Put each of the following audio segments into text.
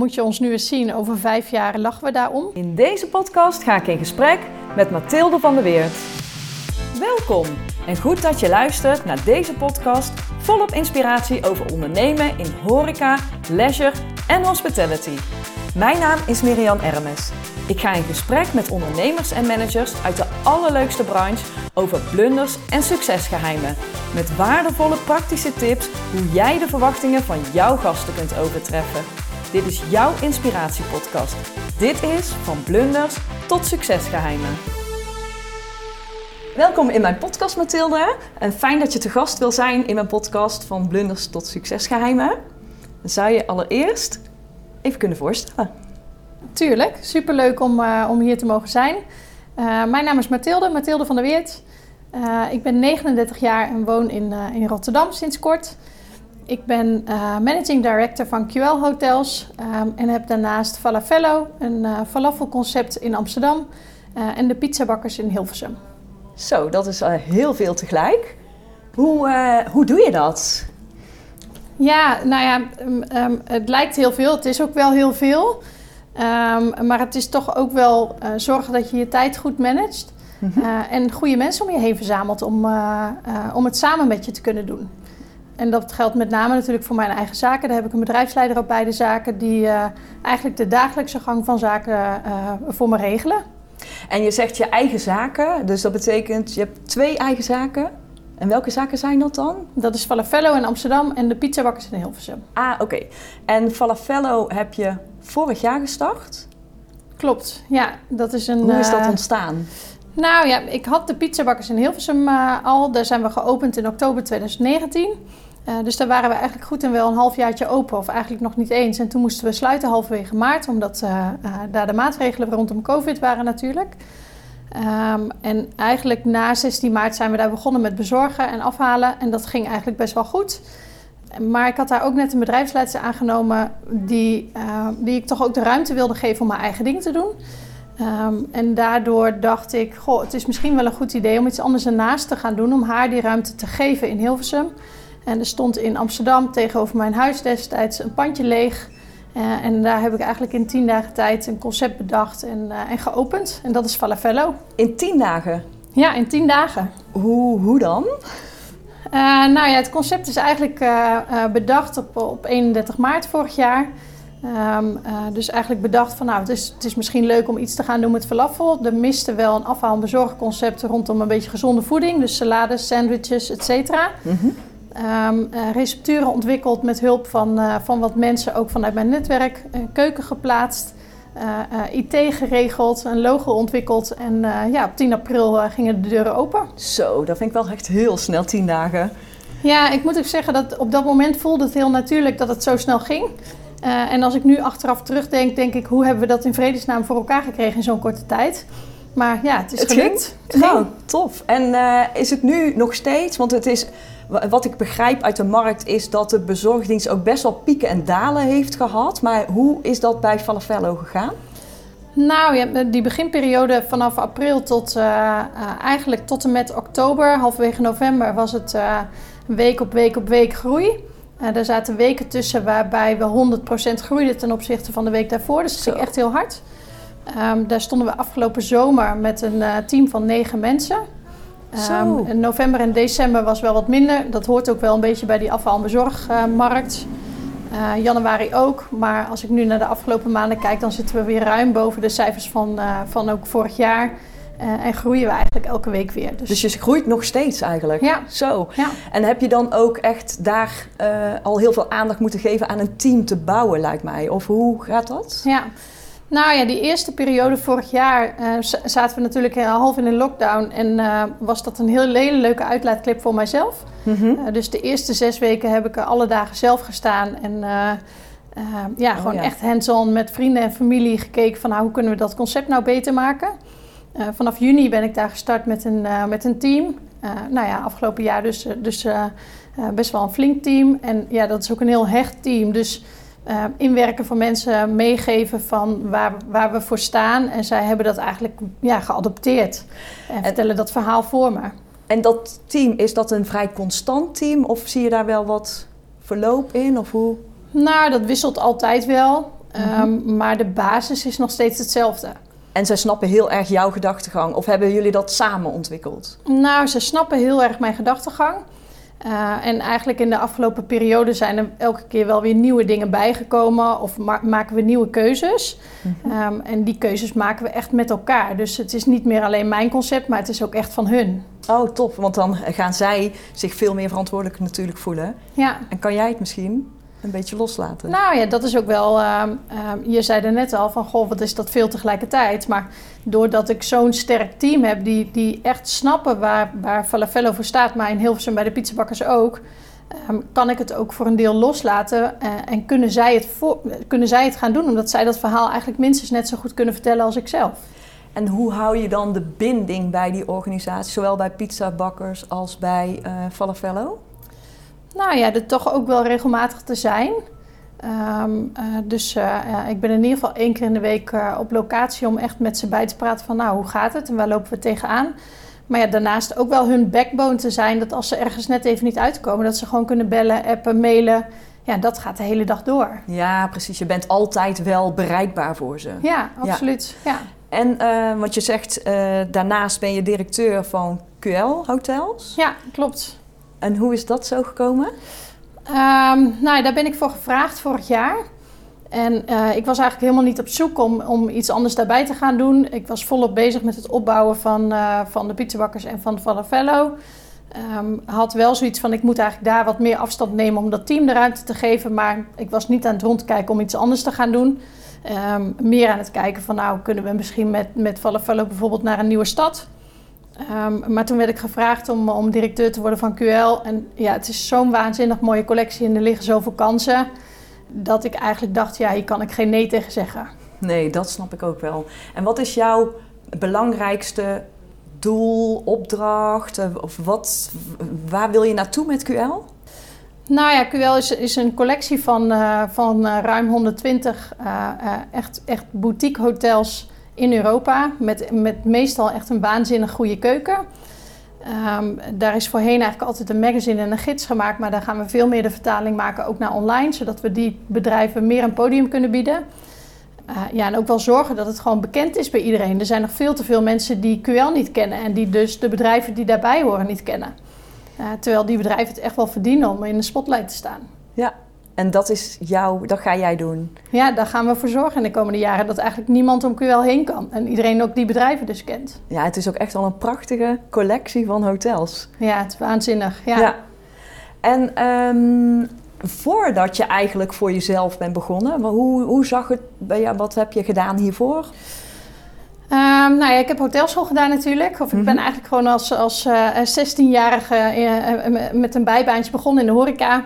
Moet je ons nu eens zien, over vijf jaar lachen we daarom. In deze podcast ga ik in gesprek met Mathilde van der Weert. Welkom en goed dat je luistert naar deze podcast volop inspiratie over ondernemen in horeca, leisure en hospitality. Mijn naam is Miriam Ermes. Ik ga in gesprek met ondernemers en managers uit de allerleukste branche over blunders en succesgeheimen. Met waardevolle praktische tips hoe jij de verwachtingen van jouw gasten kunt overtreffen. Dit is jouw inspiratiepodcast. Dit is van blunders tot succesgeheimen. Welkom in mijn podcast, Mathilde. En fijn dat je te gast wil zijn in mijn podcast van blunders tot succesgeheimen. Dan zou je allereerst even kunnen voorstellen. Tuurlijk, superleuk om, uh, om hier te mogen zijn. Uh, mijn naam is Mathilde, Mathilde van der Weert. Uh, ik ben 39 jaar en woon in, in Rotterdam sinds kort. Ik ben managing director van QL Hotels um, en heb daarnaast Falafello, een falafelconcept in Amsterdam en de pizzabakkers in Hilversum. Zo, dat is heel veel tegelijk. Hoe, hoe doe je dat? Ja, nou ja, um, um, het lijkt heel veel. Het is ook wel heel veel. Um, maar het is toch ook wel uh, zorgen dat je je tijd goed managt. Mm -hmm. uh, en goede mensen om je heen verzamelt om, uh, om het samen met je te kunnen doen. En dat geldt met name natuurlijk voor mijn eigen zaken. Daar heb ik een bedrijfsleider op beide zaken die eigenlijk de dagelijkse gang van zaken voor me regelen. En je zegt je eigen zaken, dus dat betekent je hebt twee eigen zaken. En welke zaken zijn dat dan? Dat is Falafello in Amsterdam en de pizzabakkers in Hilversum. Ah, oké. Okay. En Falafello heb je vorig jaar gestart? Klopt, ja. Dat is een, Hoe is dat ontstaan? Uh, nou ja, ik had de pizzabakkers in Hilversum uh, al. Daar zijn we geopend in oktober 2019. Uh, dus daar waren we eigenlijk goed en wel een halfjaartje open, of eigenlijk nog niet eens. En toen moesten we sluiten halverwege maart, omdat daar de maatregelen rondom COVID waren natuurlijk. Um, en eigenlijk na 16 maart zijn we daar begonnen met bezorgen en afhalen. En dat ging eigenlijk best wel goed. Maar ik had daar ook net een bedrijfsleider aangenomen die, die ik toch ook de ruimte wilde geven om mijn eigen ding te doen. Um, en daardoor dacht ik, goh, het is misschien wel een goed idee om iets anders ernaast te gaan doen. Om haar die ruimte te geven in Hilversum. En er stond in Amsterdam tegenover mijn huis destijds een pandje leeg. Uh, en daar heb ik eigenlijk in tien dagen tijd een concept bedacht en, uh, en geopend. En dat is Falafello. In tien dagen? Ja, in tien dagen. Hoe, hoe dan? Uh, nou ja, het concept is eigenlijk bedacht op, op 31 maart vorig jaar. Um, dus eigenlijk bedacht van nou, het is, het is misschien leuk om iets te gaan doen met falafel. Er miste wel een afhaal- en bezorgconcept rondom een beetje gezonde voeding. Dus salades, sandwiches, et cetera. Mm -hmm. Um, uh, recepturen ontwikkeld met hulp van, uh, van wat mensen, ook vanuit mijn netwerk. Uh, keuken geplaatst, IT geregeld, een logo ontwikkeld. En ja, op 10 april gingen de deuren open. Zo, dat vind ik wel echt heel snel, 10 dagen. Ja, ik moet ook zeggen dat op dat moment voelde het heel natuurlijk dat het zo snel ging. en als ik nu achteraf terugdenk, denk ik, hoe hebben we dat in vredesnaam voor elkaar gekregen in zo'n korte tijd? Maar ja, het is het gelukt. Ging? Nou, tof. En is het nu nog steeds, want het is wat ik begrijp uit de markt is dat de bezorgdienst ook best wel pieken en dalen heeft gehad. Maar hoe is dat bij Falafello gegaan? Nou ja, die beginperiode vanaf april tot uh, uh, eigenlijk tot en met oktober, halverwege november, was het uh, week op week op week groei. er zaten weken tussen waarbij we 100% groeiden ten opzichte van de week daarvoor. Dus dat ging echt heel hard. Um, daar stonden we afgelopen zomer met een team van negen mensen. Um, in november en december was wel wat minder. Dat hoort ook wel een beetje bij die afval- en bezorgmarkt. Uh, januari ook. Maar als ik nu naar de afgelopen maanden kijk, dan zitten we weer ruim boven de cijfers van, uh, van ook vorig jaar. Uh, en groeien we eigenlijk elke week weer. Dus, dus je groeit nog steeds eigenlijk? Ja. Zo. Ja. En heb je dan ook echt daar al heel veel aandacht moeten geven aan een team te bouwen, lijkt mij? Of hoe gaat dat? Ja. Nou ja, die eerste periode vorig jaar uh, zaten we natuurlijk half in een lockdown. En uh, was dat een heel, hele leuke uitlaatklep voor mijzelf. Mm -hmm. uh, dus de eerste zes weken heb ik er alle dagen zelf gestaan. En ja, oh, gewoon ja. echt hands-on met vrienden en familie gekeken van nou, hoe kunnen we dat concept nou beter maken. vanaf juni ben ik daar gestart met een, met een team. nou ja, afgelopen jaar dus, dus best wel een flink team. En ja, dat is ook een heel hecht team. Dus uh, inwerken van mensen, meegeven van waar, waar we voor staan. En zij hebben dat eigenlijk ja, geadopteerd en, en vertellen dat verhaal voor me. En dat team, is dat een vrij constant team of zie je daar wel wat verloop in? Of hoe? Nou, dat wisselt altijd wel. Ehm, maar de basis is nog steeds hetzelfde. En zij snappen heel erg jouw gedachtegang. Of hebben jullie dat samen ontwikkeld? Nou, ze snappen heel erg mijn gedachtegang. Uh, en eigenlijk in de afgelopen periode zijn er elke keer wel weer nieuwe dingen bijgekomen of ma maken we nieuwe keuzes. Mhm. um, en die keuzes maken we echt met elkaar. Dus het is niet meer alleen mijn concept, maar het is ook echt van hun. Oh, top. Want dan gaan zij zich veel meer verantwoordelijk natuurlijk voelen. Ja. En kan jij het misschien een beetje loslaten. Nou ja, dat is ook wel. Uh, uh, je zei er net al van: Goh, wat is dat veel tegelijkertijd. Maar doordat ik zo'n sterk team heb die, die echt snappen waar, waar Falafello voor staat, maar in Hilversum bij de pizzabakkers ook. Um, kan ik het ook voor een deel loslaten uh, en kunnen zij, het voor, kunnen zij het gaan doen, omdat zij dat verhaal eigenlijk minstens net zo goed kunnen vertellen als ik zelf. En hoe hou je dan de binding bij die organisatie, zowel bij pizzabakkers als bij uh, Falafello? Nou ja, er toch ook wel regelmatig te zijn. Um, uh, dus uh, ja, ik ben in ieder geval één keer in de week uh, op locatie om echt met ze bij te praten van nou, hoe gaat het en waar lopen we tegenaan. Maar ja, daarnaast ook wel hun backbone te zijn dat als ze ergens net even niet uitkomen, dat ze gewoon kunnen bellen, appen, mailen. Ja, dat gaat de hele dag door. Ja, precies. Je bent altijd wel bereikbaar voor ze. Ja, absoluut. Ja. ja. En wat je zegt, daarnaast ben je directeur van QL Hotels. Ja, klopt. En hoe is dat zo gekomen? Um, nou, daar ben ik voor gevraagd vorig jaar. En uh, ik was eigenlijk helemaal niet op zoek om, om iets anders daarbij te gaan doen. Ik was volop bezig met het opbouwen van, uh, van de pizzabakkers en van Falafello. Um, had wel zoiets van, ik moet eigenlijk daar wat meer afstand nemen om dat team de ruimte te geven. Maar ik was niet aan het rondkijken om iets anders te gaan doen. Um, meer aan het kijken van, nou, kunnen we misschien met, met Falafello bijvoorbeeld naar een nieuwe stad... Um, maar toen werd ik gevraagd om, om directeur te worden van QL. En ja, het is zo'n waanzinnig mooie collectie en er liggen zoveel kansen. Dat ik eigenlijk dacht, ja, hier kan ik geen nee tegen zeggen. Nee, dat snap ik ook wel. En wat is jouw belangrijkste doel, opdracht? Of wat, waar wil je naartoe met QL? Nou ja, QL is, is een collectie van, uh, van uh, ruim 120 uh, echt, echt boutique hotels in Europa. Met, met meestal echt een waanzinnig goede keuken. Um, daar is voorheen eigenlijk altijd een magazine en een gids gemaakt. Maar daar gaan we veel meer de vertaling maken, ook naar online. Zodat we die bedrijven meer een podium kunnen bieden. Uh, ja, en ook wel zorgen dat het gewoon bekend is bij iedereen. Er zijn nog veel te veel mensen die QL niet kennen. En die dus de bedrijven die daarbij horen niet kennen. Uh, terwijl die bedrijven het echt wel verdienen om in de spotlight te staan. Ja, en dat is jouw, dat ga jij doen. Ja, daar gaan we voor zorgen in de komende jaren dat eigenlijk niemand om QL heen kan. En iedereen ook die bedrijven dus kent. Ja, het is ook echt wel een prachtige collectie van hotels. Ja, het is waanzinnig. Ja. ja. En um, voordat je eigenlijk voor jezelf bent begonnen, hoe, hoe zag het bij jou? Wat heb je gedaan hiervoor? Um, nou ja, ik heb hotelschool gedaan natuurlijk. Of mm -hmm. ik ben eigenlijk gewoon als, als uh, 16-jarige uh, met een bijbaantje begonnen in de horeca.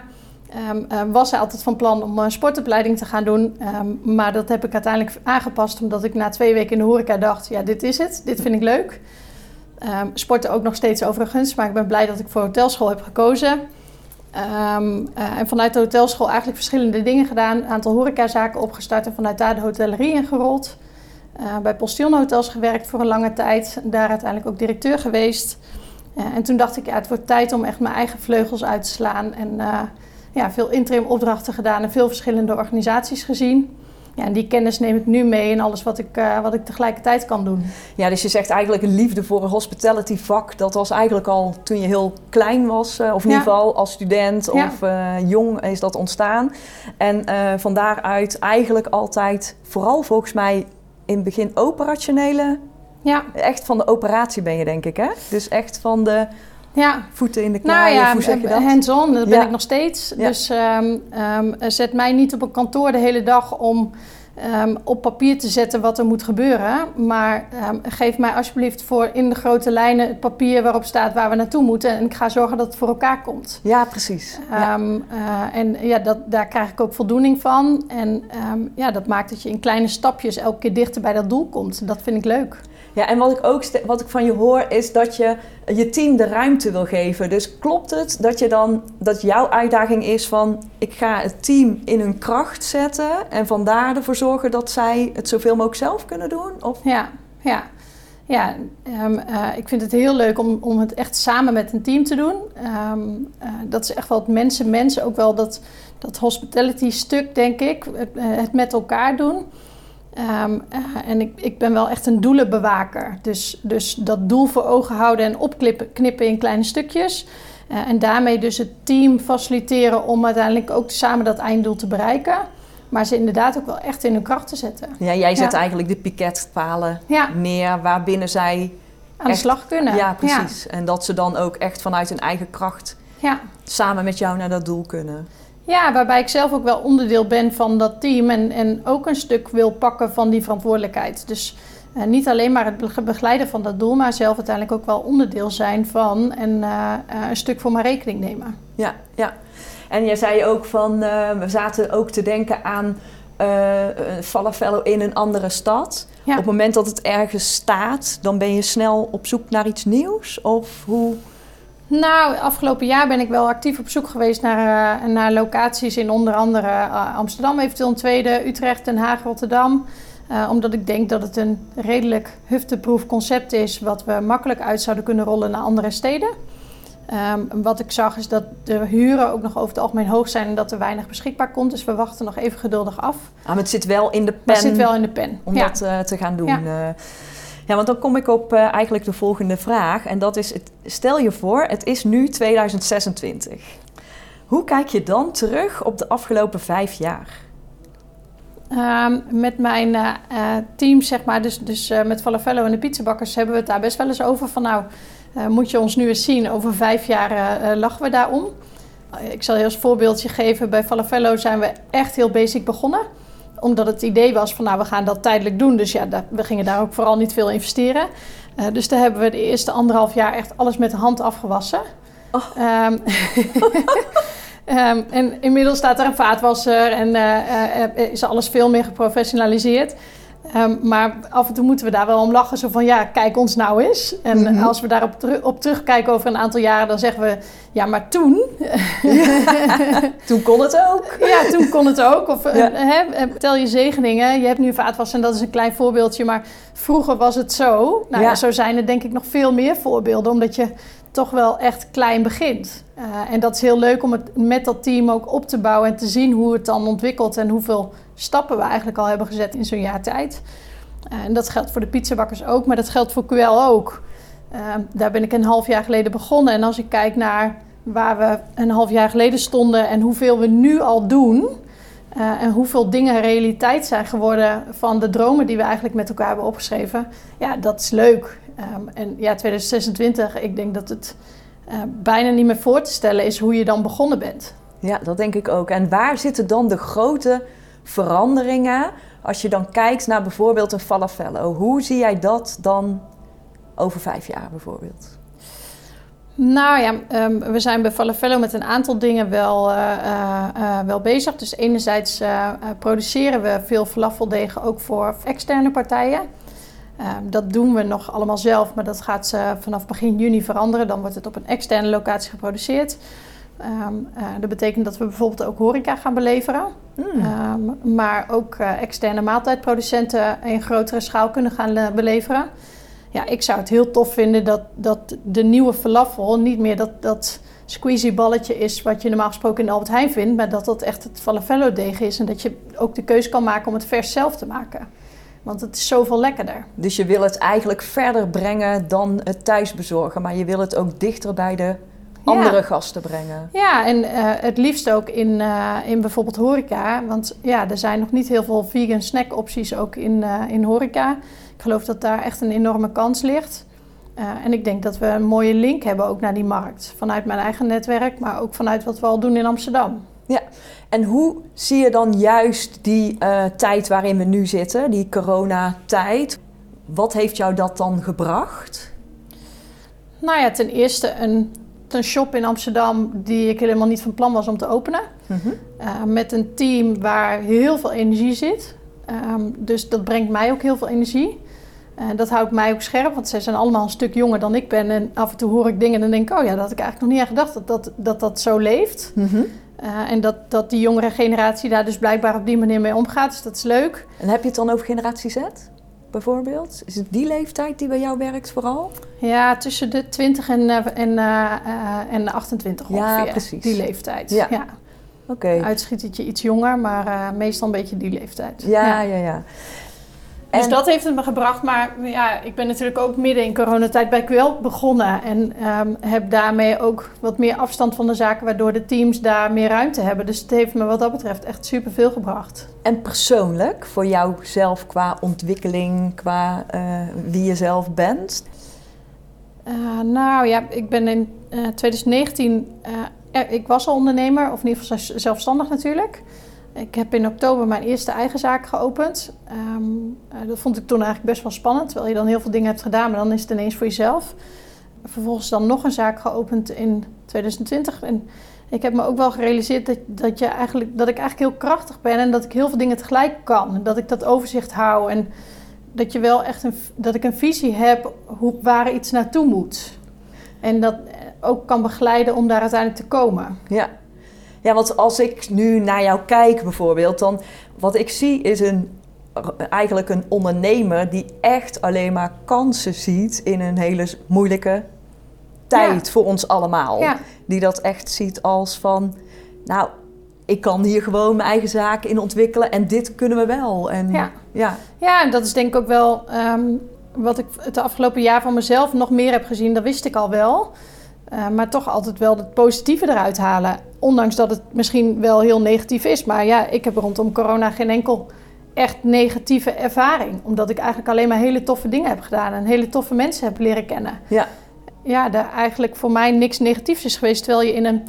Um, uh, was hij altijd van plan om een sportopleiding te gaan doen. Um, maar dat heb ik uiteindelijk aangepast omdat ik na twee weken in de horeca dacht... ja, dit is het, dit vind ik leuk. Sporten ook nog steeds overigens, maar ik ben blij dat ik voor hotelschool heb gekozen. Uh, en vanuit de hotelschool eigenlijk verschillende dingen gedaan. Een aantal horecazaken opgestart en vanuit daar de hotellerie ingerold. Uh, bij Postillon Hotels gewerkt voor een lange tijd. Daar uiteindelijk ook directeur geweest. Uh, en toen dacht ik, ja, het wordt tijd om echt mijn eigen vleugels uit te slaan... En, ja, veel interim opdrachten gedaan en veel verschillende organisaties gezien. Ja, en die kennis neem ik nu mee in alles wat ik, uh, wat ik tegelijkertijd kan doen. Ja, dus je zegt eigenlijk een liefde voor een hospitality vak. Dat was eigenlijk al toen je heel klein was, uh, of in ja. ieder geval als student ja. of uh, jong is dat ontstaan. En van daaruit eigenlijk altijd, vooral volgens mij in het begin operationele... Ja. Echt van de operatie ben je denk ik, hè? Dus echt van de ja. voeten in de klaaien, nou ja, hoe zeg je dat? hands-on, dat ben ik nog steeds. Dus um, um, zet mij niet op een kantoor de hele dag om um, op papier te zetten wat er moet gebeuren. Maar geef mij alsjeblieft voor in de grote lijnen het papier waarop staat waar we naartoe moeten. En ik ga zorgen dat het voor elkaar komt. Ja, precies. Uh, en ja, dat, daar krijg ik ook voldoening van. En ja, dat maakt dat je in kleine stapjes elke keer dichter bij dat doel komt. Dat vind ik leuk. Ja, en wat ik ook wat ik van je hoor is dat je je team de ruimte wil geven. Dus klopt het dat je dan dat jouw uitdaging is van ik ga het team in hun kracht zetten en vandaar ervoor zorgen dat zij het zoveel mogelijk zelf kunnen doen? Of? Ja, ja. Ja, ehm, eh, ik vind het heel leuk om, om het echt samen met een team te doen. Ehm, eh, dat is echt wel het mensen, mensen ook wel dat, dat hospitality stuk, denk ik. Eh, het met elkaar doen. Ehm, en ik, ik ben wel echt een doelenbewaker. Dus, dus dat doel voor ogen houden en opknippen in kleine stukjes. en daarmee dus het team faciliteren om uiteindelijk ook samen dat einddoel te bereiken. Maar ze inderdaad ook wel echt in hun kracht te zetten. Ja, jij zet eigenlijk de piketpalen ja. neer waarbinnen zij... Aan de slag kunnen. Ja, precies. En dat ze dan ook echt vanuit hun eigen kracht ja. samen met jou naar dat doel kunnen. Ja, waarbij ik zelf ook wel onderdeel ben van dat team en, en ook een stuk wil pakken van die verantwoordelijkheid. Dus uh, niet alleen maar het begeleiden van dat doel, maar zelf uiteindelijk ook wel onderdeel zijn van en uh, een stuk voor mijn rekening nemen. Ja, ja. En jij zei ook van, we zaten ook te denken aan uh, Falafel in een andere stad. Op het moment dat het ergens staat, dan ben je snel op zoek naar iets nieuws? Of hoe... Nou, afgelopen jaar ben ik wel actief op zoek geweest naar, uh, naar locaties in onder andere Amsterdam, eventueel een tweede, Utrecht, Den Haag, Rotterdam. Uh, omdat ik denk dat het een redelijk hufteproof concept is, wat we makkelijk uit zouden kunnen rollen naar andere steden. Um, wat ik zag is dat de huren ook nog over het algemeen hoog zijn en dat er weinig beschikbaar komt. Dus we wachten nog even geduldig af. Ah, maar het zit wel in de pen. Het zit wel in de pen. Om dat uh, te gaan doen. Ja. Ja, want dan kom ik op uh, eigenlijk de volgende vraag. En dat is, stel je voor, het is nu 2026. Hoe kijk je dan terug op de afgelopen vijf jaar? Um, met mijn team, zeg maar, dus, dus met Falafello en de pizzabakkers, hebben we het daar best wel eens over van nou moet je ons nu eens zien, over vijf jaar lachen we daarom. ik zal je als voorbeeldje geven, bij Falafello zijn we echt heel basic begonnen. Omdat het idee was van nou, we gaan dat tijdelijk doen. Dus ja, we gingen daar ook vooral niet veel investeren. Uh, dus daar hebben we de eerste anderhalf jaar echt alles met de hand afgewassen. Oh. Um, um, en inmiddels staat er een vaatwasser en is alles veel meer geprofessionaliseerd. Um, maar af en toe moeten we daar wel om lachen. Zo van, ja, kijk ons nou eens. En mm -hmm. als we daarop teru op terugkijken over een aantal jaren... dan zeggen we, ja, maar toen... toen kon het ook. ja, toen kon het ook. Of ja. hè, tel je zegeningen. Je hebt nu vaatwas en dat is een klein voorbeeldje. Maar vroeger was het zo. Nou, ja. zo zijn er denk ik nog veel meer voorbeelden. Omdat je toch wel echt klein begint. Uh, en dat is heel leuk om het met dat team ook op te bouwen... en te zien hoe het dan ontwikkelt en hoeveel stappen we eigenlijk al hebben gezet in zo'n jaar tijd. Uh, en dat geldt voor de pizzabakkers ook, maar dat geldt voor QL ook. Uh, daar ben ik een half jaar geleden begonnen. En als ik kijk naar waar we een half jaar geleden stonden en hoeveel we nu al doen. Uh, en hoeveel dingen realiteit zijn geworden van de dromen die we eigenlijk met elkaar hebben opgeschreven. Ja, dat is leuk. Um, en ja, 2026, ik denk dat het bijna niet meer voor te stellen is hoe je dan begonnen bent. Ja, dat denk ik ook. En waar zitten dan de grote veranderingen als je dan kijkt naar bijvoorbeeld een falafello? Hoe zie jij dat dan over vijf jaar bijvoorbeeld? Nou ja, um, we zijn bij Falafello met een aantal dingen wel, uh, uh, uh, wel bezig. Dus enerzijds produceren we veel falafeldegen ook voor externe partijen. Ehm, dat doen we nog allemaal zelf, maar dat gaat vanaf begin juni veranderen. Dan wordt het op een externe locatie geproduceerd. Um, uh, dat betekent dat we bijvoorbeeld ook horeca gaan beleveren. Mm. Um, maar ook uh, externe maaltijdproducenten in grotere schaal kunnen gaan uh, beleveren. Ja, ik zou het heel tof vinden dat, dat de nieuwe falafel niet meer dat, dat squeezy balletje is wat je normaal gesproken in Albert Heijn vindt, maar dat dat echt het falafello deeg is en dat je ook de keus kan maken om het vers zelf te maken. Want het is zoveel lekkerder. Dus je wil het eigenlijk verder brengen dan het thuis bezorgen, maar je wil het ook dichter bij de andere gasten brengen. Ja, en uh, het liefst ook in, uh, in bijvoorbeeld horeca. Want ja, er zijn nog niet heel veel vegan snack opties ook in, uh, in horeca. Ik geloof dat daar echt een enorme kans ligt. en ik denk dat we een mooie link hebben ook naar die markt. Vanuit mijn eigen netwerk, maar ook vanuit wat we al doen in Amsterdam. Ja, en hoe zie je dan juist die tijd waarin we nu zitten, die coronatijd? Wat heeft jou dat dan gebracht? Nou ja, ten eerste een een shop in Amsterdam die ik helemaal niet van plan was om te openen. Mm -hmm. uh, met een team waar heel veel energie zit. Um, dus dat brengt mij ook heel veel energie. Uh, dat houdt mij ook scherp, want zij zijn allemaal een stuk jonger dan ik ben. En af en toe hoor ik dingen en dan denk ik, oh ja, dat had ik eigenlijk nog niet aan gedacht dat dat, dat, dat zo leeft. Mm -hmm. uh, en dat, dat die jongere generatie daar dus blijkbaar op die manier mee omgaat. Dus dat is leuk. En heb je het dan over generatie Z? Bijvoorbeeld? Is het die leeftijd die bij jou werkt vooral? Ja, tussen de 20 en, eh, en, eh, eh, en 28 Ja, ongeveer. precies. Die leeftijd. Ja. Ja. Oké. Uitschietertje iets jonger, maar meestal een beetje die leeftijd. Ja, ja, ja. En- dat heeft het me gebracht. Maar ja, ik ben natuurlijk ook midden in coronatijd bij QL begonnen. En ehm, heb daarmee ook wat meer afstand van de zaken, waardoor de teams daar meer ruimte hebben. Dus het heeft me wat dat betreft echt superveel gebracht. En persoonlijk, voor jou zelf qua ontwikkeling, qua eh, wie je zelf bent? Eh, nou ja, ik ben in eh, 2019, eh, ik was al ondernemer, of in ieder geval zelfstandig natuurlijk. Ik heb in oktober mijn eerste eigen zaak geopend. Ehm, eh, dat vond ik toen eigenlijk best wel spannend, terwijl je dan heel veel dingen hebt gedaan, maar dan is het ineens voor jezelf. Vervolgens dan nog een zaak geopend in 2020. En ik heb me ook wel gerealiseerd dat, dat, je eigenlijk, dat ik eigenlijk heel krachtig ben en dat ik heel veel dingen tegelijk kan. Dat ik dat overzicht hou en dat je wel echt een, dat ik een visie heb hoe, waar iets naartoe moet. En dat eh, ook kan begeleiden om daar uiteindelijk te komen. Ja. Ja, want als ik nu naar jou kijk bijvoorbeeld, dan wat ik zie is een, eigenlijk een ondernemer die echt alleen maar kansen ziet in een hele moeilijke tijd voor ons allemaal. Ja, Die dat echt ziet als van, nou, ik kan hier gewoon mijn eigen zaken in ontwikkelen en dit kunnen we wel. En Ja. ja, ja en dat is denk ik ook wel ehm, wat ik het afgelopen jaar van mezelf nog meer heb gezien. Dat wist ik al wel. Eh, maar toch altijd wel het positieve eruit halen. Ondanks dat het misschien wel heel negatief is. Maar ja, ik heb rondom corona geen enkel echt negatieve ervaring. Omdat ik eigenlijk alleen maar hele toffe dingen heb gedaan. En hele toffe mensen heb leren kennen. ja, ja, daar eigenlijk voor mij niks negatiefs is geweest. Terwijl je in een,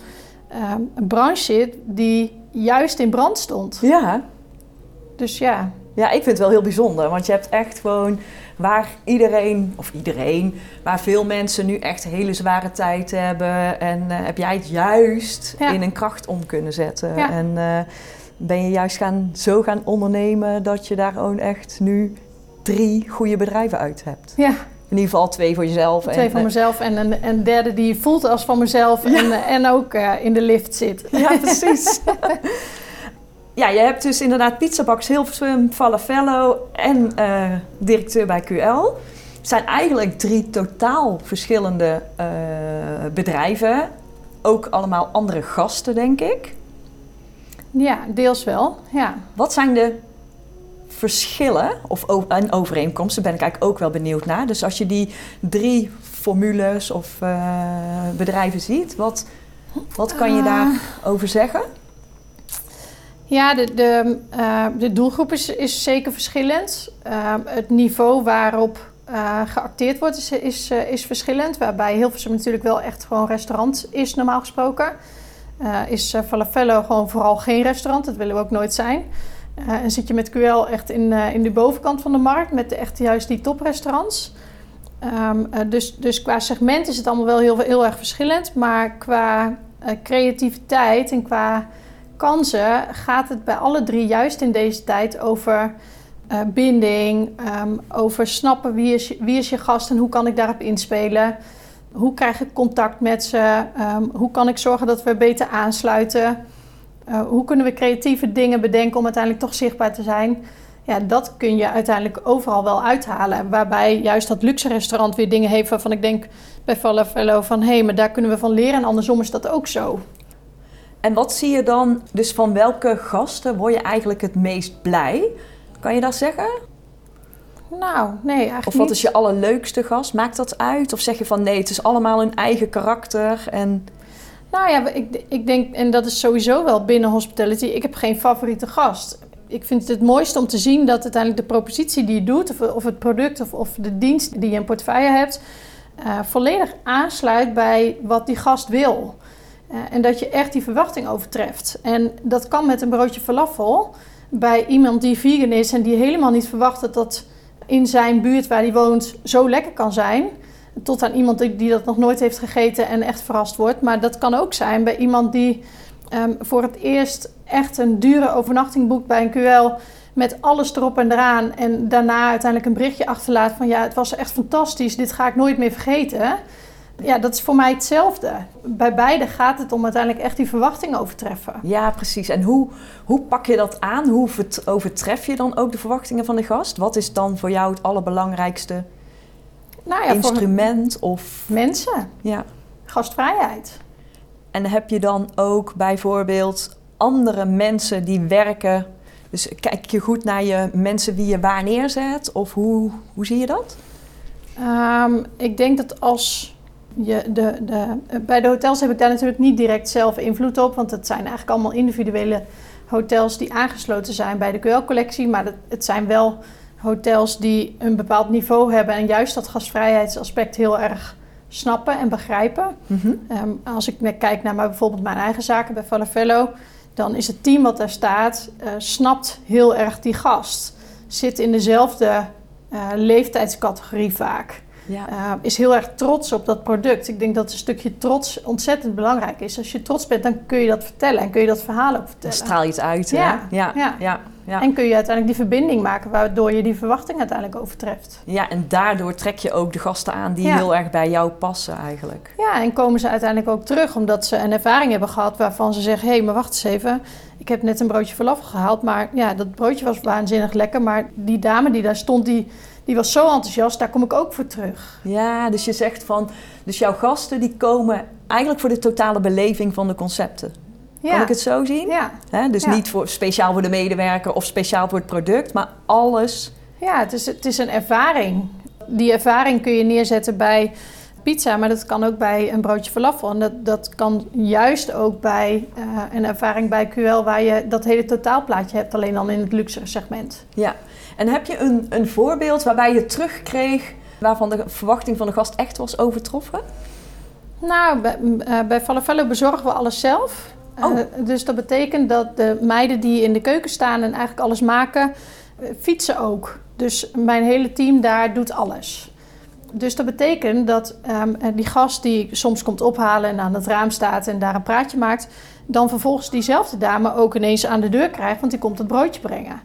ehm, een branche zit die juist in brand stond. ja. Dus ja, Ja, ik vind het wel heel bijzonder, want je hebt echt gewoon waar iedereen, of iedereen, waar veel mensen nu echt hele zware tijd hebben. En eh, heb jij het juist Ja. in een kracht om kunnen zetten. Ja. En eh, ben je juist gaan, zo gaan ondernemen dat je daar gewoon echt nu drie goede bedrijven uit hebt. ja In ieder geval twee voor jezelf. twee en, van mezelf en een, een derde die voelt als van mezelf en, eh, en ook eh, in de lift zit. eh, Ja, precies. ja, je hebt dus inderdaad Pizzabaks Hilversum, Falafello en eh, directeur bij QL. Het zijn eigenlijk drie totaal verschillende eh, bedrijven. Ook allemaal andere gasten, denk ik. Ja, deels wel. Ja. Wat zijn de verschillen of en overeenkomsten? Daar ben ik eigenlijk ook wel benieuwd naar. Dus als je die drie formules of eh, bedrijven ziet, wat, wat kan je Ah. daarover zeggen? Ja, de, de, eh, de doelgroep is, is zeker verschillend. Eh, het niveau waarop eh, geacteerd wordt is, is, eh, is verschillend. Waarbij Hilversum natuurlijk wel echt gewoon restaurant is, normaal gesproken. Is Falafello gewoon vooral geen restaurant. Dat willen we ook nooit zijn. En zit je met QL echt in, in de bovenkant van de markt. Met de, echt juist die toprestaurants. Ehm, eh, dus, dus qua segment is het allemaal wel heel, heel erg verschillend. Maar qua creativiteit en qua kansen gaat het bij alle drie juist in deze tijd over eh, binding, ehm, over snappen wie is, wie is je gast en hoe kan ik daarop inspelen. Hoe krijg ik contact met ze? Ehm, hoe kan ik zorgen dat we beter aansluiten? Eh, hoe kunnen we creatieve dingen bedenken om uiteindelijk toch zichtbaar te zijn? Ja, dat kun je uiteindelijk overal wel uithalen. Waarbij juist dat luxe restaurant weer dingen heeft waarvan ik denk bij Falafel van... hé, hey, maar daar kunnen we van leren en andersom is dat ook zo. En wat zie je dan, dus van welke gasten word je eigenlijk het meest blij? Kan je dat zeggen? Nou, nee, eigenlijk Of wat niet. is je allerleukste gast? Maakt dat uit? Of zeg je van nee, het is allemaal hun eigen karakter en... Nou ja, ik, ik denk, en dat is sowieso wel binnen hospitality, ik heb geen favoriete gast. Ik vind het het mooiste om te zien dat uiteindelijk de propositie die je doet, of, of het product of, of de dienst die je in portefeuille hebt, eh, volledig aansluit bij wat die gast wil. Eh, en dat je echt die verwachting overtreft. En dat kan met een broodje falafel bij iemand die vegan is en die helemaal niet verwacht dat dat in zijn buurt waar hij woont zo lekker kan zijn. Tot aan iemand die, dat nog nooit heeft gegeten en echt verrast wordt. Maar dat kan ook zijn bij iemand die ehm, voor het eerst echt een dure overnachting boekt bij een QL. Met alles erop en eraan. En daarna uiteindelijk een berichtje achterlaat van ja, het was echt fantastisch. Dit ga ik nooit meer vergeten. Ja, dat is voor mij hetzelfde. Bij beide gaat het om uiteindelijk echt die verwachtingen overtreffen. Ja, precies. En hoe, hoe pak je dat aan? Hoe vert- overtref je dan ook de verwachtingen van de gast? Wat is dan voor jou het allerbelangrijkste Nou ja, instrument? Of, mensen, ja. gastvrijheid. En heb je dan ook bijvoorbeeld andere mensen die werken? Dus kijk je goed naar je mensen wie je waar neerzet? Of hoe, hoe zie je dat? Ehm, ik denk dat als je de, de, bij de hotels heb ik daar natuurlijk niet direct zelf invloed op, want het zijn eigenlijk allemaal individuele hotels die aangesloten zijn bij de QL-collectie. Maar dat, het zijn wel hotels die een bepaald niveau hebben en juist dat gastvrijheidsaspect heel erg snappen en begrijpen. Ehm, als ik kijk naar maar bijvoorbeeld mijn eigen zaken bij Falafello, dan is het team wat daar staat, eh, snapt heel erg die gast. Zit in dezelfde eh, leeftijdscategorie vaak. Ja. Uh, is heel erg trots op dat product. Ik denk dat een stukje trots ontzettend belangrijk is. Als je trots bent, dan kun je dat vertellen en kun je dat verhaal ook Dan vertellen. straal je het uit. hè? Ja, Ja, ja. ja, ja. En kun je uiteindelijk die verbinding maken, waardoor je die verwachting uiteindelijk overtreft. Ja, en daardoor trek je ook de gasten aan die Ja. heel erg bij jou passen eigenlijk. Ja, en komen ze uiteindelijk ook terug omdat ze een ervaring hebben gehad waarvan ze zeggen: hé, hey, maar wacht eens even. Ik heb net een broodje falafel gehaald, maar ja, dat broodje was waanzinnig lekker. Maar die dame die daar stond, die, die was zo enthousiast, daar kom ik ook voor terug. Ja, dus je zegt van, dus jouw gasten die komen eigenlijk voor de totale beleving van de concepten. Ja, Kan ik het zo zien? ja. Dus Ja. niet voor, speciaal voor de medewerker of speciaal voor het product, maar alles. Ja, het is, het is een ervaring. Die ervaring kun je neerzetten bij pizza, maar dat kan ook bij een broodje falafel. En dat, dat kan juist ook bij eh, een ervaring bij QL, waar je dat hele totaalplaatje hebt, alleen dan in het luxere segment. Ja. En heb je een, een voorbeeld waarbij je terugkreeg waarvan de verwachting van de gast echt was overtroffen? Nou, bij, eh, bij Falafello bezorgen we alles zelf. Oh. Eh, dus dat betekent dat de meiden die in de keuken staan en eigenlijk alles maken, eh, fietsen ook. Dus mijn hele team daar doet alles. Dus dat betekent dat ehm, eh, die gast die soms komt ophalen en aan het raam staat en daar een praatje maakt, dan vervolgens diezelfde dame ook ineens aan de deur krijgt, want die komt het broodje brengen.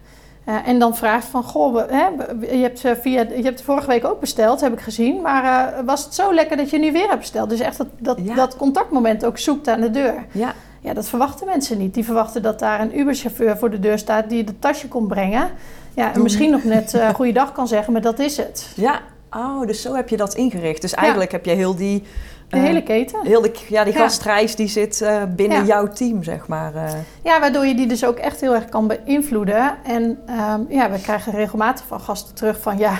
Eh, en dan vraagt van, goh, hè, je, hebt, eh, via, je hebt vorige week ook besteld, heb ik gezien. Maar eh, was het zo lekker dat je nu weer hebt besteld? Dus echt dat, dat, Ja. dat contactmoment ook zoekt aan de deur. Ja. Ja, dat verwachten mensen niet. Die verwachten dat daar een Uber-chauffeur voor de deur staat die het tasje komt brengen. Ja, en misschien nog net eh goeiedag kan zeggen, maar dat is het. Ja. Oh, dus zo heb je dat ingericht. Dus eigenlijk heb je heel die... De eh, hele keten. Heel de, ja, die Ja. gastreis die zit eh, binnen Ja. jouw team, zeg maar. eh. Ja, waardoor je die dus ook echt heel erg kan beïnvloeden. En ehm, ja, we krijgen regelmatig van gasten terug van... ja,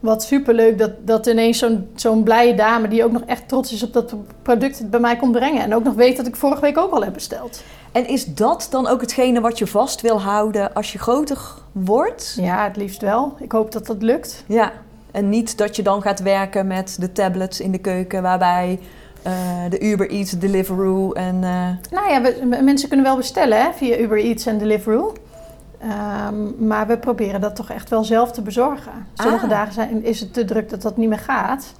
wat superleuk dat, dat ineens zo'n zo'n blije dame... die ook nog echt trots is op dat product het bij mij komt brengen. En ook nog weet dat ik vorige week ook al heb besteld. En is dat dan ook hetgene wat je vast wil houden als je groter wordt? Ja, het liefst wel. Ik hoop dat dat lukt. Ja. En niet dat je dan gaat werken met de tablets in de keuken, waarbij eh, de Uber Eats, Deliveroo en... eh, Nou ja, we- mensen kunnen wel bestellen hè, via Uber Eats en Deliveroo. Ehm, maar we proberen dat toch echt wel zelf te bezorgen. Sommige Ah. dagen zijn, is het te druk dat dat niet meer gaat.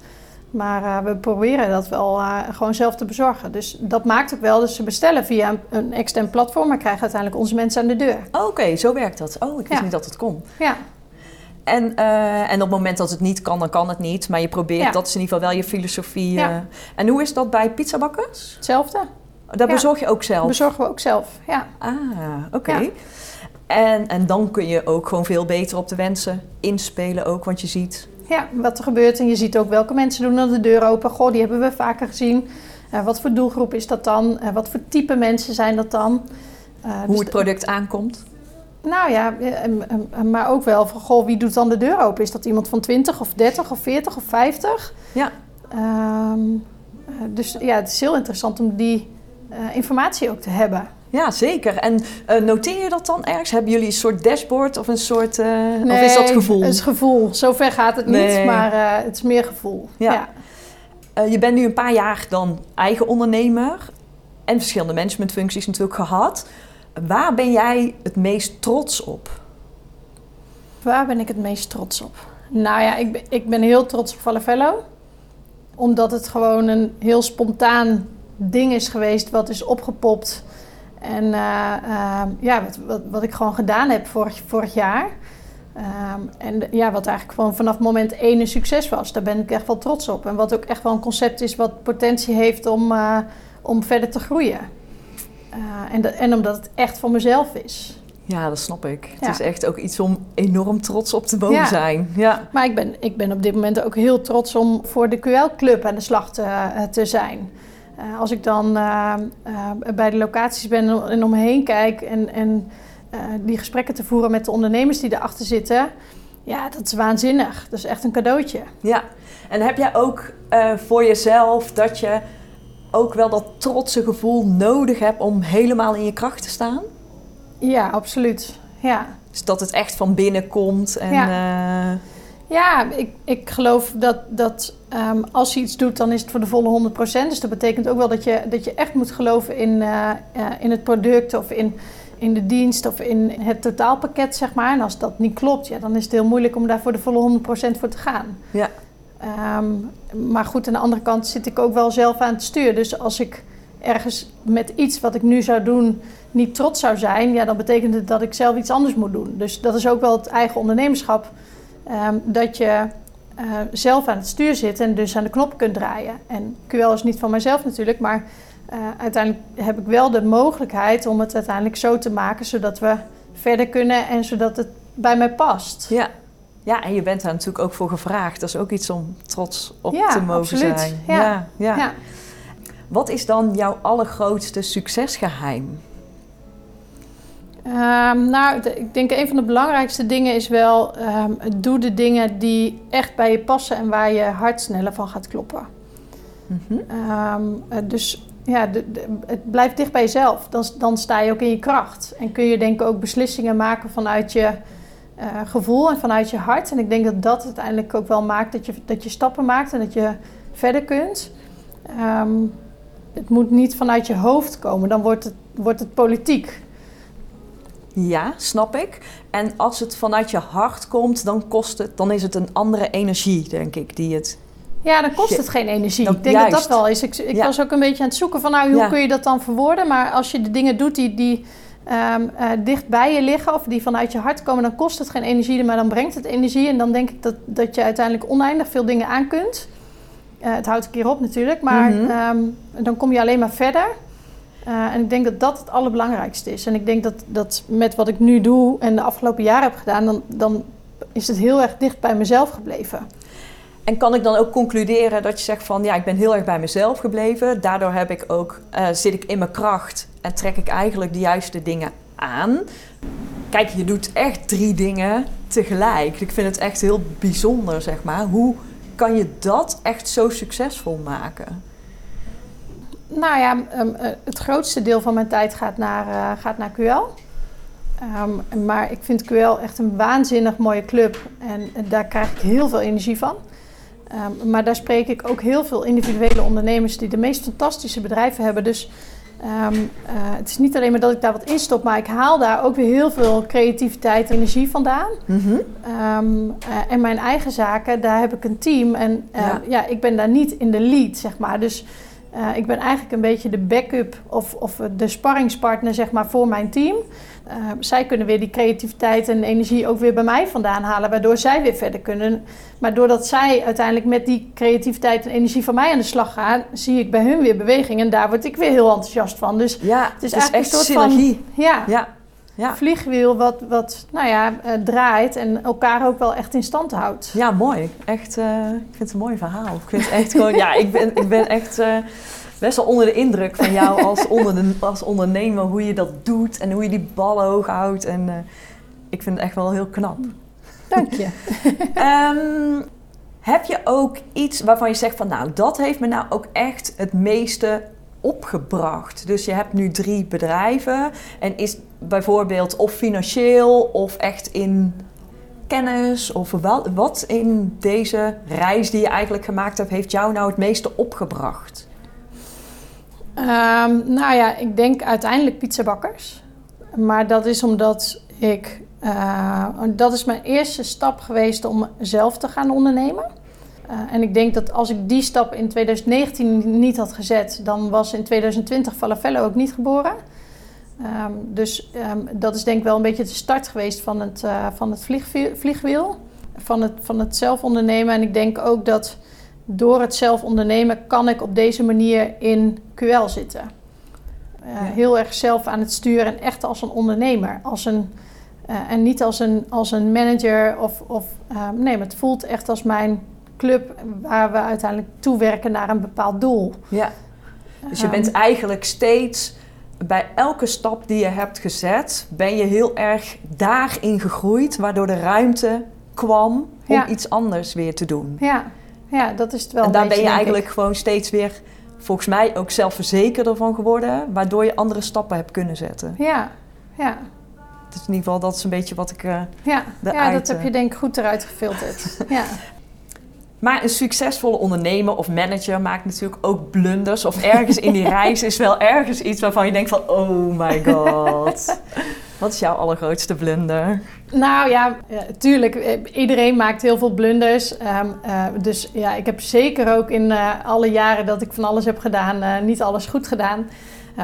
Maar eh, we proberen dat wel gewoon zelf te bezorgen. Dus dat maakt ook wel. Dus ze bestellen via een, een extern platform, maar krijgen uiteindelijk onze mensen aan de deur. Oké, zo werkt dat. Oh, ik wist Ja. niet dat het kon. Ja, En, eh, en op het moment dat het niet kan, dan kan het niet. Maar je probeert, Ja. dat is in ieder geval wel je filosofie. Ja. eh. En hoe is dat bij pizzabakkers? hetzelfde. Ja. bezorg je ook zelf? Bezorgen we ook zelf. Ja. Ah, oké. En, en dan kun je ook gewoon veel beter op de wensen inspelen ook, want je ziet... ja, wat er gebeurt. En je ziet ook welke mensen doen dan de deur open. Goh, die hebben we vaker gezien. Eh, wat voor doelgroep is dat dan? Wat voor type mensen zijn dat dan? Hoe dus het product aankomt. Nou ja, eh, em, em, maar ook wel van, goh, wie doet dan de deur open? Is dat iemand van 20 of 30 of 40 of 50? Ja. Ehm, eh, dus ja, het is heel interessant om die eh, informatie ook te hebben. Ja, zeker. En eh, noteer je dat dan ergens? Hebben jullie een soort dashboard of een soort... eh, of is dat gevoel? Het is gevoel. Zover gaat het Nee. niet, maar eh, het is meer gevoel. Ja. Ja. Eh, je bent nu een paar jaar dan eigen ondernemer en verschillende managementfuncties natuurlijk gehad. Waar ben jij het meest trots op? Waar ben ik het meest trots op? Nou ja, ik ben, ik ben heel trots op Falafello. Omdat het gewoon een heel spontaan ding is geweest wat is opgepopt. En eh, eh, ja, wat, wat, ik gewoon gedaan heb vorig, vorig jaar. Ehm, en ja, wat eigenlijk gewoon vanaf moment één een succes was. Daar ben ik echt wel trots op. En wat ook echt wel een concept is wat potentie heeft om, uh, om verder te groeien. Uh, en, de, en omdat het echt voor mezelf is. Ja, dat snap ik. Het is echt ook iets om enorm trots op te mogen zijn. Ja. Maar ik ben, ik ben op dit moment ook heel trots om voor de QL-club aan de slag te, uh, te zijn. als ik dan bij de locaties ben en om me heen kijk en, en die gesprekken te voeren met de ondernemers die erachter zitten. Ja, dat is waanzinnig. Dat is echt een cadeautje. Ja, en heb jij ook voor jezelf dat je ook wel dat trotse gevoel nodig hebt om helemaal in je kracht te staan? Ja, absoluut. Ja. Dus dat het echt van binnen komt en... Ja. Uh... Ja, ik, ik geloof dat, dat um, als je iets doet, dan is het voor de volle 100%. Dus dat betekent ook wel dat je, dat je echt moet geloven in, uh, uh, in het product of in, in de dienst of in het totaalpakket, zeg maar. En als dat niet klopt, ja, dan is het heel moeilijk om daar voor de volle 100% voor te gaan. Ja. Um, maar goed, aan de andere kant zit ik ook wel zelf aan het stuur. Dus als ik ergens met iets wat ik nu zou doen niet trots zou zijn, ja, dan betekent het dat ik zelf iets anders moet doen. Dus dat is ook wel het eigen ondernemerschap. Um, dat je uh, zelf aan het stuur zit en dus aan de knop kunt draaien. En QL is niet van mijzelf natuurlijk, maar uh, uiteindelijk heb ik wel de mogelijkheid om het uiteindelijk zo te maken zodat we verder kunnen en zodat het bij mij past. Ja. Ja, en je bent daar natuurlijk ook voor gevraagd. Dat is ook iets om trots op ja, te mogen absoluut. zijn. Ja, ja. ja. ja. Wat is dan jouw allergrootste succesgeheim? Um, nou, de, ik denk een van de belangrijkste dingen is wel... Um, doe de dingen die echt bij je passen... en waar je hart sneller van gaat kloppen. Mm -hmm. um, dus ja, de, de, het blijft dicht bij jezelf. Dan, dan sta je ook in je kracht. En kun je denk ik ook beslissingen maken vanuit je uh, gevoel en vanuit je hart. En ik denk dat dat uiteindelijk ook wel maakt dat je, dat je stappen maakt en dat je verder kunt. Um, het moet niet vanuit je hoofd komen, dan wordt het, wordt het politiek. Ja, snap ik. En als het vanuit je hart komt, dan kost het, dan is het een andere energie, denk ik, die het ja, dan kost het geen energie. Ik denk juist. dat dat wel is. Ik, ik ja. was ook een beetje aan het zoeken van, nou, hoe ja. kun je dat dan verwoorden? Maar als je de dingen doet die, die um, uh, dicht bij je liggen of die vanuit je hart komen, dan kost het geen energie, maar dan brengt het energie. En dan denk ik dat, dat je uiteindelijk oneindig veel dingen aan kunt. Uh, het houdt een keer op natuurlijk, maar mm -hmm. um, dan kom je alleen maar verder. Uh, en ik denk dat dat het allerbelangrijkste is. En ik denk dat, dat met wat ik nu doe en de afgelopen jaren heb gedaan, dan, dan is het heel erg dicht bij mezelf gebleven. En kan ik dan ook concluderen dat je zegt van ja, ik ben heel erg bij mezelf gebleven. Daardoor heb ik ook, uh, zit ik in mijn kracht en trek ik eigenlijk de juiste dingen aan. Kijk, je doet echt drie dingen tegelijk. Ik vind het echt heel bijzonder, zeg maar. Hoe kan je dat echt zo succesvol maken? Nou ja, um, uh, het grootste deel van mijn tijd gaat naar, uh, gaat naar QL. Um, maar ik vind QL echt een waanzinnig mooie club. En daar krijg ik heel veel energie van. Um, maar daar spreek ik ook heel veel individuele ondernemers die de meest fantastische bedrijven hebben. Dus um, uh, het is niet alleen maar dat ik daar wat in stop, maar ik haal daar ook weer heel veel creativiteit en energie vandaan. Mm -hmm. um, uh, en mijn eigen zaken, daar heb ik een team. En uh, ja. ja. ik ben daar niet in de lead, zeg maar. Dus uh, ik ben eigenlijk een beetje de backup of, of de sparringspartner, zeg maar, voor mijn team. Uh, zij kunnen weer die creativiteit en energie ook weer bij mij vandaan halen, waardoor zij weer verder kunnen. Maar doordat zij uiteindelijk met die creativiteit en energie van mij aan de slag gaan, zie ik bij hun weer beweging en daar word ik weer heel enthousiast van. Dus ja, het is, het is eigenlijk echt een soort synergie. van ja, Ja, ja. vliegwiel wat, wat nou ja, uh, draait en elkaar ook wel echt in stand houdt. ja mooi. Echt, uh, ik vind het een mooi verhaal. Ik vind het echt gewoon, ja, ik ben, ik ben echt uh, best wel onder de indruk van jou als, onder, als ondernemer, hoe je dat doet en hoe je die ballen hoog houdt. En uh, ik vind het echt wel heel knap. Dank je. um, heb je ook iets waarvan je zegt van nou, dat heeft me nou ook echt het meeste opgebracht? Dus je hebt nu drie bedrijven en is bijvoorbeeld of financieel of echt in kennis of wel, wat in deze reis die je eigenlijk gemaakt hebt, heeft jou nou het meeste opgebracht? Um, nou ja, ik denk uiteindelijk pizzabakkers. Maar dat is omdat ik. Uh, dat is mijn eerste stap geweest om zelf te gaan ondernemen. Uh, en ik denk dat als ik die stap in 2019 niet had gezet, dan was in 2020 Falafello ook niet geboren. Ehm, dus ehm, dat is denk ik wel een beetje de start geweest van het, uh, van het vliegwiel, van het, van het zelf ondernemen. En ik denk ook dat door het zelf ondernemen kan ik op deze manier in QL zitten. Uh, Heel erg zelf aan het sturen en echt als een ondernemer. Als een, uh, en niet als een, als een manager of, of nee, maar het voelt echt als mijn club waar we uiteindelijk toewerken naar een bepaald doel. Ja. Dus je bent eigenlijk steeds bij elke stap die je hebt gezet, ben je heel erg daarin gegroeid, waardoor de ruimte kwam om iets anders weer te doen. Ja, ja dat is het wel. En daar ben je eigenlijk gewoon steeds weer, volgens mij, ook zelfverzekerder van geworden, waardoor je andere stappen hebt kunnen zetten. Ja, ja. Dus in ieder geval, dat is een beetje wat ik. Uh, ja, ja, dat heb je denk ik goed eruit gefilterd. ja. Maar een succesvolle ondernemer of manager maakt natuurlijk ook blunders. Of ergens in die reis is wel ergens iets waarvan je denkt van... Oh my god. Wat is jouw allergrootste blunder? Nou ja, tuurlijk. Eh, iedereen maakt heel veel blunders. Um, uh, dus ja, ik heb zeker ook in uh, alle jaren dat ik van alles heb gedaan... Uh, niet alles goed gedaan.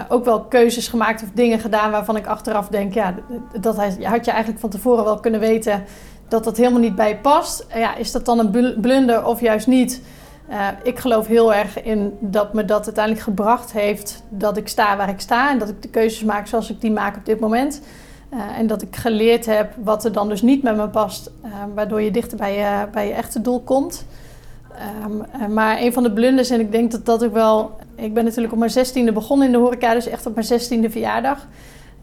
ook wel keuzes gemaakt of dingen gedaan waarvan ik achteraf denk... Ja, dat had je eigenlijk van tevoren wel kunnen weten dat dat helemaal niet bij je past. Ja, is dat dan een blunder of juist niet? Uh, ik geloof heel erg in dat me dat uiteindelijk gebracht heeft dat ik sta waar ik sta en dat ik de keuzes maak zoals ik die maak op dit moment. Uh, en dat ik geleerd heb wat er dan dus niet met me past, waardoor je dichter bij je, bij je echte doel komt. Um, maar een van de blunders, en ik denk dat dat ook wel. Ik ben natuurlijk op mijn zestiende begonnen in de horeca, dus echt op mijn zestiende verjaardag.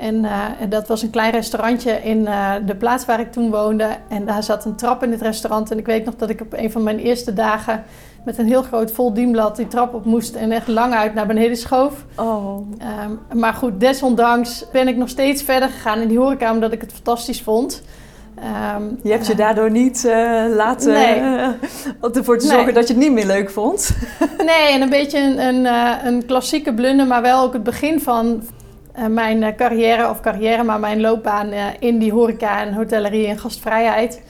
En, uh, dat was een klein restaurantje in uh, de plaats waar ik toen woonde. En daar zat een trap in het restaurant. En ik weet nog dat ik op een van mijn eerste dagen met een heel groot vol dienblad die trap op moest en echt lang uit naar beneden schoof. Oh. Um, maar goed, desondanks ben ik nog steeds verder gegaan in die horeca omdat ik het fantastisch vond. Um, je hebt je daardoor niet uh, laten nee. ervoor te zorgen nee. dat je het niet meer leuk vond. nee, en een beetje een, een, een klassieke blunder, maar wel ook het begin van uh, mijn uh, carrière, of carrière, maar mijn loopbaan uh, in die horeca en hotellerie en gastvrijheid.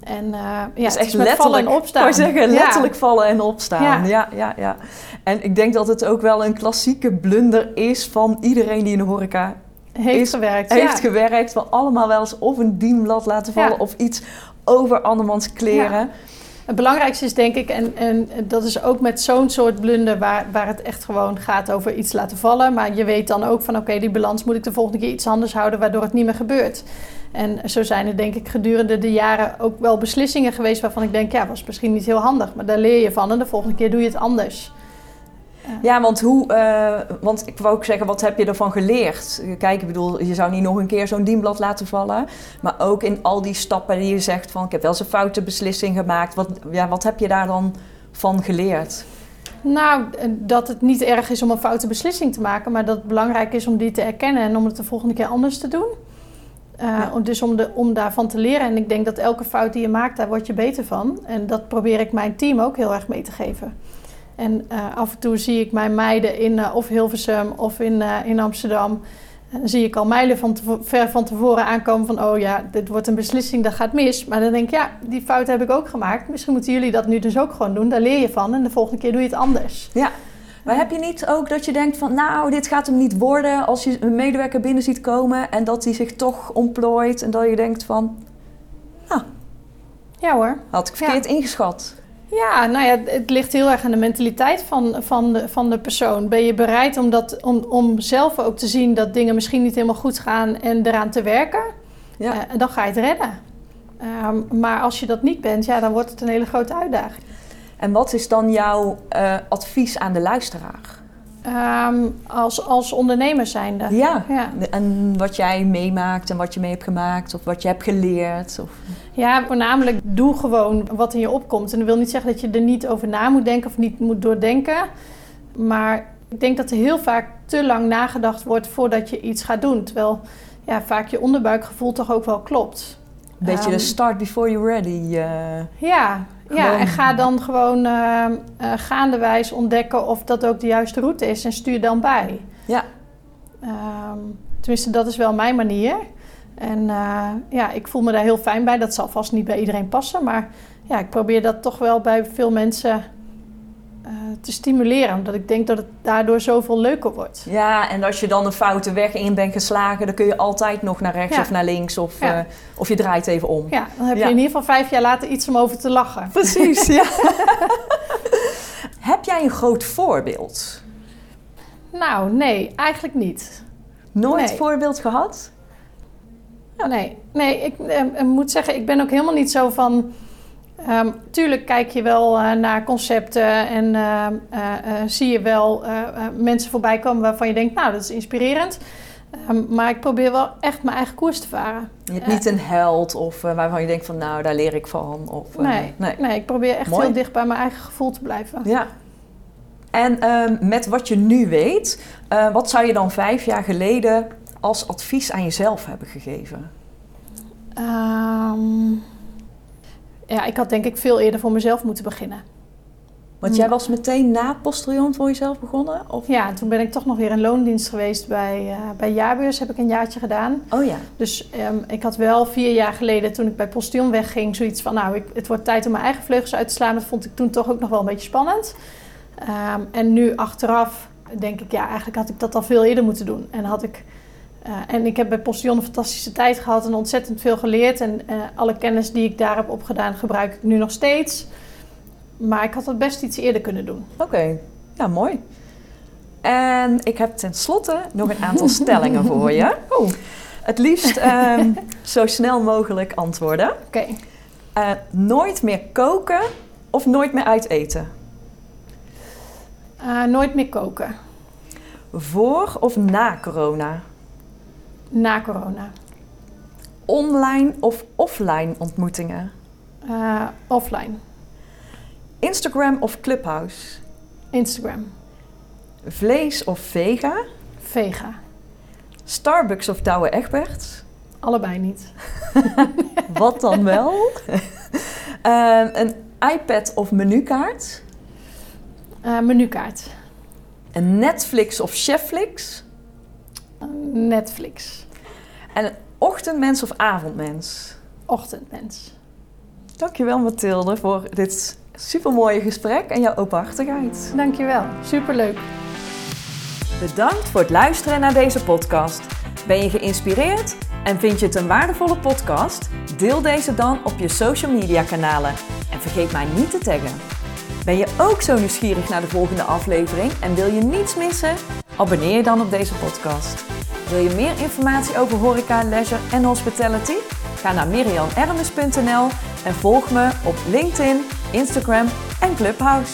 En ja, dus het is echt letterlijk vallen en opstaan. Ik zeggen, letterlijk ja. vallen en opstaan. Ja. ja. Ja, ja, En ik denk dat het ook wel een klassieke blunder is van iedereen die in de horeca heeft is, gewerkt. Heeft gewerkt. We allemaal wel eens of een dienblad laten vallen of iets over andermans kleren. Het belangrijkste is denk ik, en, en dat is ook met zo'n soort blunder waar, waar het echt gewoon gaat over iets laten vallen. Maar je weet dan ook van oké, die balans moet ik de volgende keer iets anders houden waardoor het niet meer gebeurt. En zo zijn er denk ik gedurende de jaren ook wel beslissingen geweest waarvan ik denk, ja, was misschien niet heel handig. Maar daar leer je van en de volgende keer doe je het anders. Ja, want hoe, uh, want ik wou ook zeggen, wat heb je ervan geleerd? Kijk, ik bedoel, je zou niet nog een keer zo'n dienblad laten vallen. Maar ook in al die stappen die je zegt van, ik heb wel eens een foute beslissing gemaakt. Wat, ja, wat heb je daar dan van geleerd? Nou, dat het niet erg is om een foute beslissing te maken, maar dat het belangrijk is om die te erkennen en om het de volgende keer anders te doen. Uh, ja. Dus om, de, om daarvan te leren. En ik denk dat elke fout die je maakt, daar word je beter van. En dat probeer ik mijn team ook heel erg mee te geven. En uh, af en toe zie ik mijn meiden in uh, of Hilversum of in, uh, in Amsterdam. En dan zie ik al mijlen van ver van tevoren aankomen van... oh ja, dit wordt een beslissing, dat gaat mis. Maar dan denk ik, ja, die fout heb ik ook gemaakt. Misschien moeten jullie dat nu dus ook gewoon doen. Daar leer je van en de volgende keer doe je het anders. Ja, maar heb je niet ook dat je denkt van... nou, dit gaat hem niet worden als je een medewerker binnen ziet komen... en dat die zich toch ontplooit en dat je denkt van... Ah, ja hoor. Had ik verkeerd ja. ingeschat. Ja, nou ja, het ligt heel erg aan de mentaliteit van, van, de, van de persoon. Ben je bereid om, dat, om, om zelf ook te zien dat dingen misschien niet helemaal goed gaan en eraan te werken? Ja. Uh, dan ga je het redden. Um, maar als je dat niet bent, ja, dan wordt het een hele grote uitdaging. En wat is dan jouw uh, advies aan de luisteraar? Um, als, als ondernemer zijnde. Ja. ja, en wat jij meemaakt en wat je mee hebt gemaakt of wat je hebt geleerd. Of... Ja, voornamelijk doe gewoon wat in je opkomt. En dat wil niet zeggen dat je er niet over na moet denken of niet moet doordenken. Maar ik denk dat er heel vaak te lang nagedacht wordt voordat je iets gaat doen. Terwijl ja, vaak je onderbuikgevoel toch ook wel klopt. Beetje um, de ehm, start before you're ready. Uh, ja, ja, en ga dan gewoon uh, uh, gaandewijs ontdekken of dat ook de juiste route is en stuur dan bij. Ja. Um, tenminste, dat is wel mijn manier. En uh, ja, ik voel me daar heel fijn bij. Dat zal vast niet bij iedereen passen, maar ja, ik probeer dat toch wel bij veel mensen te stimuleren. Omdat ik denk dat het daardoor zoveel leuker wordt. Ja, en als je dan een foute weg in bent geslagen, dan kun je altijd nog naar rechts Ja. of naar links of, Ja. eh, of je draait even om. Ja, dan heb je Ja. in ieder geval vijf jaar later iets om over te lachen. Precies, ja. Heb jij een groot voorbeeld? Nou, nee, eigenlijk niet. Nooit Nee. voorbeeld gehad? Nee, nee ik eh, eh, moet zeggen, ik ben ook helemaal niet zo van... ehm, tuurlijk kijk je wel eh, naar concepten en eh, eh, zie je wel mensen voorbij komen waarvan je denkt, nou, dat is inspirerend. Ehm, maar ik probeer wel echt mijn eigen koers te varen. Je hebt niet een held of waarvan je denkt van nou, daar leer ik van. Of, eh, Nee, nee. ik probeer echt Mooi. heel dicht bij mijn eigen gevoel te blijven. Ja. En ehm, met wat je nu weet, wat zou je dan vijf jaar geleden als advies aan jezelf hebben gegeven? Ja, ik had denk ik veel eerder voor mezelf moeten beginnen. Want jij was meteen na postillon voor jezelf begonnen? Of? Ja, en toen ben ik toch nog weer in loondienst geweest bij, eh, bij Jaarbeurs. Heb ik een jaartje gedaan. Oh ja. Dus ehm, ik had wel vier jaar geleden, toen ik bij Postillon wegging, zoiets van... nou, ik, het wordt tijd om mijn eigen vleugels uit te slaan. Dat vond ik toen toch ook nog wel een beetje spannend. Ehm, en nu achteraf denk ik, ja, eigenlijk had ik dat al veel eerder moeten doen. En had ik... eh, en ik heb bij Postillon een fantastische tijd gehad en ontzettend veel geleerd. En eh, alle kennis die ik daar heb opgedaan, gebruik ik nu nog steeds. Maar ik had het best iets eerder kunnen doen. Oké, ja, mooi. En ik heb tenslotte nog een aantal stellingen voor je. Oh. Het liefst ehm, zo snel mogelijk antwoorden. Oké. Eh, nooit meer koken of nooit meer uit eten? Eh, nooit meer koken. Voor of na corona? Na corona. Online of offline ontmoetingen? Eh, offline. Instagram of Clubhouse? Instagram. Vlees of vega? Vega. Starbucks of Douwe Egberts? Allebei niet. Wat dan wel? Eh, een iPad of menukaart? Eh, menukaart. Een Netflix of Chefflix? Netflix. En een ochtendmens of avondmens? Ochtendmens. Dankjewel Mathilde voor dit supermooie gesprek en jouw openhartigheid. Dankjewel. Superleuk. Bedankt voor het luisteren naar deze podcast. Ben je geïnspireerd en vind je het een waardevolle podcast? Deel deze dan op je social media kanalen en vergeet mij niet te taggen. Ben je ook zo nieuwsgierig naar de volgende aflevering en wil je niets missen? Abonneer je dan op deze podcast. Wil je meer informatie over horeca, leisure en hospitality? Ga naar mirianermes.nl en volg me op LinkedIn, Instagram en Clubhouse.